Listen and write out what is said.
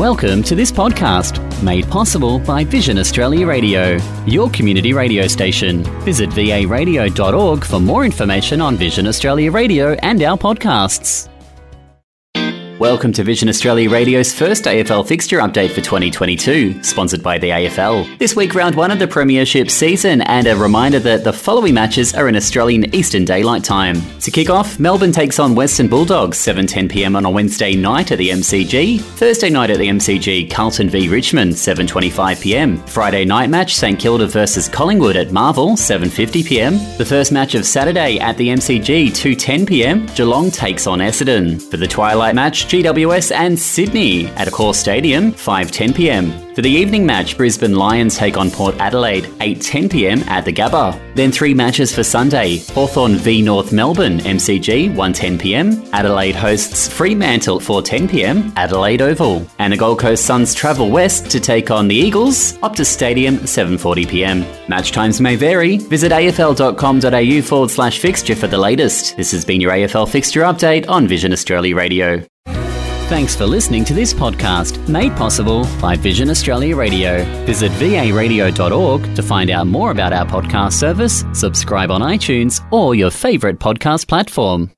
Welcome to this podcast, made possible by Vision Australia Radio, your community radio station. Visit varadio.org for more information on Vision Australia Radio and our podcasts. Welcome to Vision Australia Radio's first AFL fixture update for 2022, sponsored by the AFL. This week, round one of the Premiership season, and a reminder that the following matches are in Australian Eastern Daylight Time. To kick off, Melbourne takes on Western Bulldogs 7:10pm on a Wednesday night at the MCG. Thursday night at the MCG, Carlton v Richmond 7:25pm. Friday night match, St Kilda versus Collingwood at Marvel 7:50pm. The first match of Saturday at the MCG 2:10pm, Geelong takes on Essendon. For the twilight match, GWS and Sydney at Accor Stadium, 5.10pm. For the evening match, Brisbane Lions take on Port Adelaide, 8.10pm at the Gabba. Then three matches for Sunday. Hawthorn v North Melbourne, MCG, 1.10pm. Adelaide hosts Fremantle, 4.10pm, Adelaide Oval. And the Gold Coast Suns travel west to take on the Eagles, Optus Stadium, 7.40pm. Match times may vary. Visit afl.com.au forward slash fixture for the latest. This has been your AFL fixture update on Vision Australia Radio. Thanks for listening to this podcast, made possible by Vision Australia Radio. Visit varadio.org to find out more about our podcast service, subscribe on iTunes or your favourite podcast platform.